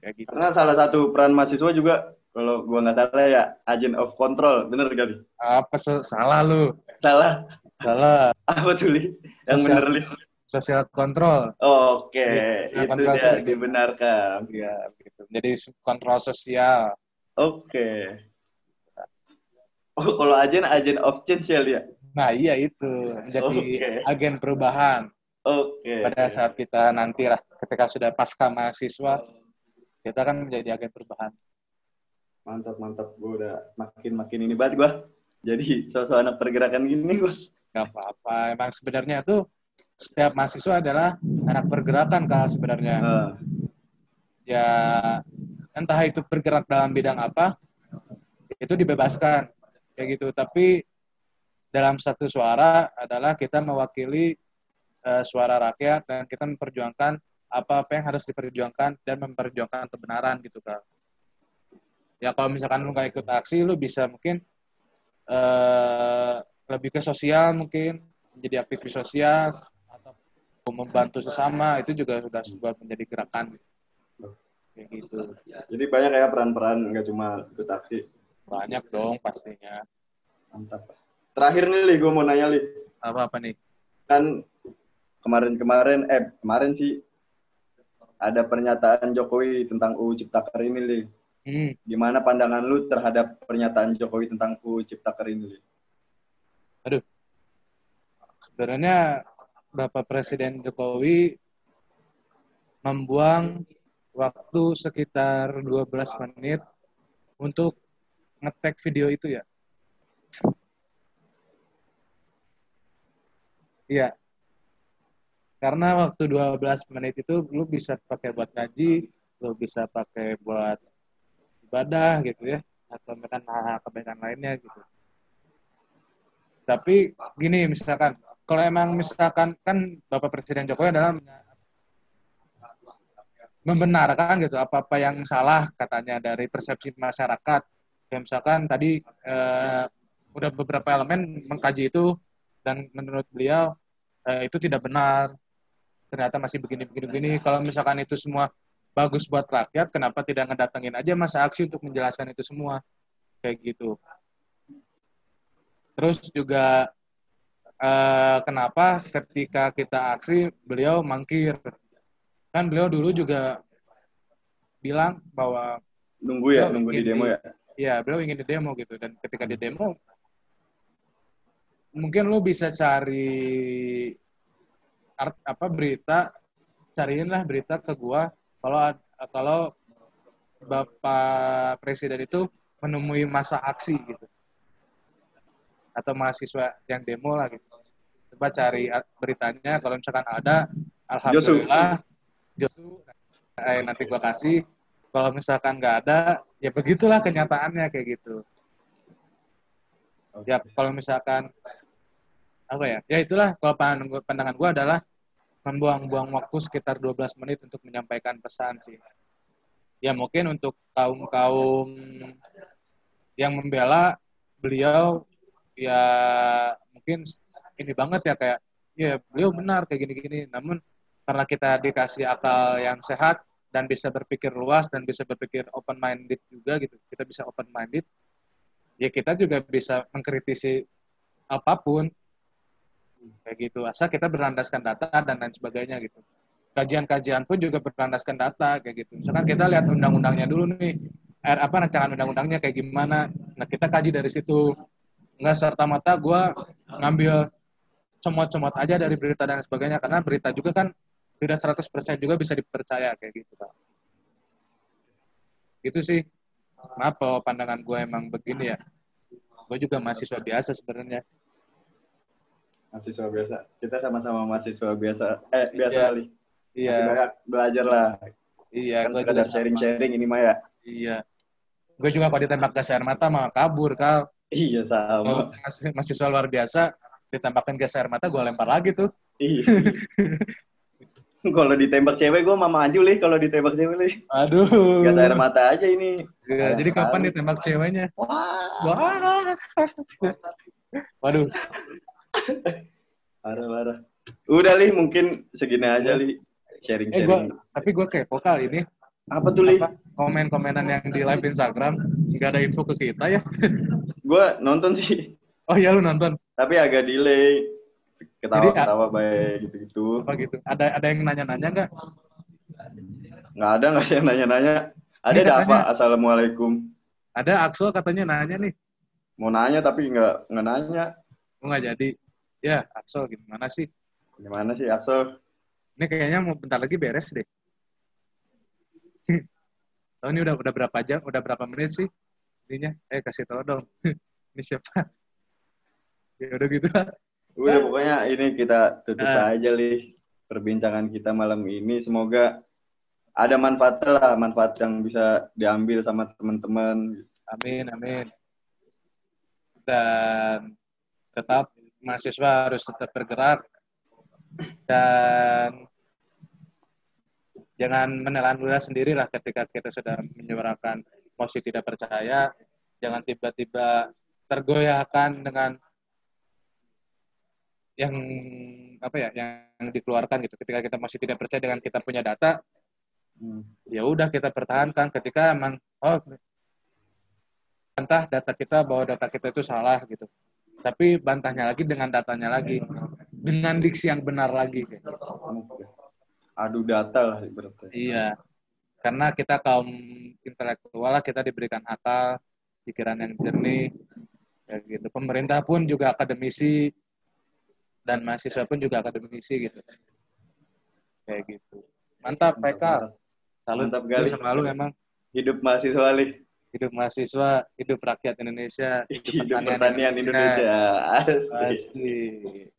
Kayak gitu. Karena salah satu peran mahasiswa juga, kalau gue nggak salah ya, agent of control, bener gak? Apa salah lu? Salah. Salah. Apa tuh li? Yang bener li? Social control. Oke, okay. itu dia dibenarkan. Ya, gitu. Jadi kontrol sosial. Oke. Okay. Oh, kalau agen agen of change ya, Lia? Nah, iya itu. Menjadi okay. agen perubahan. Oke. Okay. Pada saat kita nanti lah, ketika sudah pasca mahasiswa, kita kan menjadi agen perubahan. Mantap, mantap. Gue udah makin-makin ini banget gue. Jadi, sosok anak pergerakan gini gue. Gak apa-apa. Emang sebenarnya tuh, setiap mahasiswa adalah anak pergerakan, Kak, sebenarnya. Uh. Ya, entah itu bergerak dalam bidang apa, itu dibebaskan kayak gitu tapi dalam satu suara adalah kita mewakili uh, suara rakyat dan kita memperjuangkan apa-apa yang harus diperjuangkan dan memperjuangkan kebenaran gitu kan ya kalau misalkan lu nggak ikut aksi lu bisa mungkin uh, lebih ke sosial mungkin menjadi aktivis sosial membantu sesama itu juga sudah sebuah menjadi gerakan kayak gitu jadi banyak ya peran-peran nggak cuma ikut aksi banyak dong pastinya. Mantap. Terakhir nih, Li, gue mau nanya, Li. Apa-apa nih? Kan kemarin-kemarin, eh kemarin sih ada pernyataan Jokowi tentang UU Ciptaker ini, Li. Hmm. Gimana pandangan lu terhadap pernyataan Jokowi tentang UU Ciptaker ini, Li? Aduh. Sebenarnya Bapak Presiden Jokowi membuang waktu sekitar 12 menit untuk ngetek video itu ya? Iya. Karena waktu 12 menit itu lu bisa pakai buat ngaji, lu bisa pakai buat ibadah gitu ya, atau bahkan kebaikan lainnya gitu. Tapi gini misalkan, kalau emang misalkan kan Bapak Presiden Jokowi adalah membenarkan gitu apa-apa yang salah katanya dari persepsi masyarakat. Ya misalkan tadi uh, udah beberapa elemen mengkaji itu dan menurut beliau uh, itu tidak benar. Ternyata masih begini begini begini kalau misalkan itu semua bagus buat rakyat kenapa tidak ngedatengin aja masa aksi untuk menjelaskan itu semua? Kayak gitu. Terus juga uh, kenapa ketika kita aksi beliau mangkir? Kan beliau dulu juga bilang bahwa nunggu ya nunggu di demo ya? Ya beliau ingin di demo gitu. Dan ketika di demo mungkin lo bisa cari art, apa berita cariin lah berita ke gua. Kalau kalau bapak presiden itu menemui masa aksi gitu atau mahasiswa yang demo lah gitu. Coba cari beritanya kalau misalkan ada alhamdulillah. Josu, eh, nanti gua kasih. Kalau misalkan nggak ada ya begitulah kenyataannya kayak gitu. Ya kalau misalkan apa ya? Ya itulah kalau pandangan gue adalah membuang-buang waktu sekitar 12 menit untuk menyampaikan pesan sih. Ya mungkin untuk kaum kaum yang membela beliau ya mungkin ini banget ya kayak ya beliau benar kayak gini-gini. Namun karena kita dikasih akal yang sehat dan bisa berpikir luas dan bisa berpikir open minded juga gitu kita bisa open minded ya kita juga bisa mengkritisi apa pun. Kayak gitu asal kita berlandaskan data dan lain sebagainya gitu. Kajian-kajian pun juga berlandaskan data kayak gitu. Misalkan kita lihat undang-undangnya dulu nih er, apa rancangan undang-undangnya kayak gimana. Nah kita kaji dari situ nggak serta mata gue ngambil comot-comot aja dari berita dan sebagainya karena berita juga kan tidak 100% juga bisa dipercaya kayak gitu kan. Gitu sih. Maaf kalau pandangan gue emang begini ya. Gue juga mahasiswa biasa sebenarnya. Mahasiswa biasa. Kita sama-sama mahasiswa biasa. Eh, biasa Iya. kali. Iya, banyak belajar lah. iya. Kan Gue juga sharing-sharing ini mah ya. Iya. Gue juga kalau ditembak gas air mata malah kabur, Kal. Iya Kalau sama. masih mahasiswa luar biasa, ditembakin gas air mata, gue lempar lagi tuh. Iya. kalau ditembak cewek gue mah maju lih kalau ditembak cewek lih. Aduh. Gas air mata aja ini. Iya, jadi kapan ditembak ceweknya? Wah. Wah. Waduh. Parah parah. Udah lih mungkin segini aja lih sharing Eh, gua, sharing. tapi gue kepo kal ini. Apa tuh lih? Komen-komenan yang di live Instagram, nggak ada info ke kita ya? Gue nonton sih, Oh iya, lu nonton. tapi agak delay. Ketawa-ketawa baik gitu-gitu. Apa gitu? Ada ada yang nanya-nanya nggak? Nggak ada nggak sih yang nanya-nanya. Ada ada apa? Assalamualaikum. Ada Axel katanya nanya nih. Mau nanya tapi nggak nggak nanya. Gue nggak jadi. Ya, Axel gimana sih? Gimana sih Axel? Ini kayaknya mau bentar lagi beres deh. Tahu ini udah udah berapa jam? Udah berapa menit sih? Ininya? Eh kasih tahu dong. ini siapa? Ya udah gitu lah. Udah pokoknya ini kita tutup Ah. aja lih perbincangan kita malam ini. Semoga ada manfaatnya lah, manfaat yang bisa diambil sama teman-teman. Amin, amin. Dan tetap mahasiswa harus tetap bergerak dan jangan menelan ludah sendiri lah ketika kita sudah menyuarakan mosi tidak percaya. Jangan tiba-tiba tergoyahkan dengan yang apa ya yang dikeluarkan gitu ketika kita masih tidak percaya dengan kita punya data Hmm. ya udah kita pertahankan ketika emang oh bantah data kita bahwa data kita itu salah gitu tapi bantahnya lagi dengan datanya lagi dengan diksi yang benar lagi kayak gitu. Adu data lah iya karena kita kaum intelektual lah kita diberikan akal pikiran yang jernih kayak gitu pemerintah pun juga akademisi dan mahasiswa pun juga akademisi gitu kayak gitu mantap mereka salut Mantap gue kali. sama lu emang Hidup mahasiswa lih. hidup mahasiswa, hidup rakyat Indonesia, Hidup pertanian Indonesia. Asik. Asik.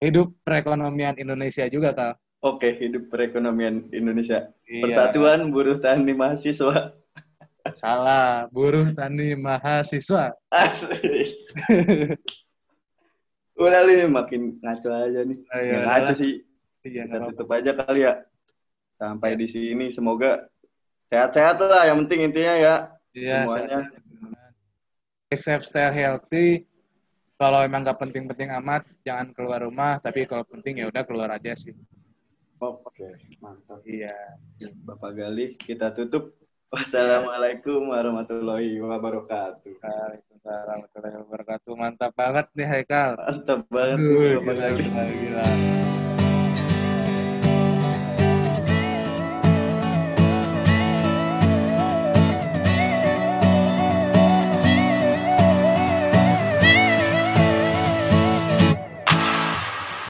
Hidup perekonomian Indonesia juga, Kak. Oke, hidup perekonomian Indonesia. Iya. Persatuan Buruh Tani Mahasiswa. Salah, buruh tani mahasiswa. Asik. Udah lih makin ngaco aja nih. Oh, iya, ngaco sih. Iya, Kita tutup aja kali ya. Sampai Iya. di sini semoga sehat-sehat lah yang penting intinya ya. Iya, semuanya. sehat-sehat. Safe, stay healthy. Kalau emang nggak penting-penting amat, jangan keluar rumah. Tapi kalau penting ya udah keluar aja sih. Oke, mantap. Iya. Bapak Galih, kita tutup. Wassalamualaikum warahmatullahi wabarakatuh. Waalaikumsalam warahmatullahi wabarakatuh. Mantap banget nih Haikal. Mantap banget Aduh, gila, gila.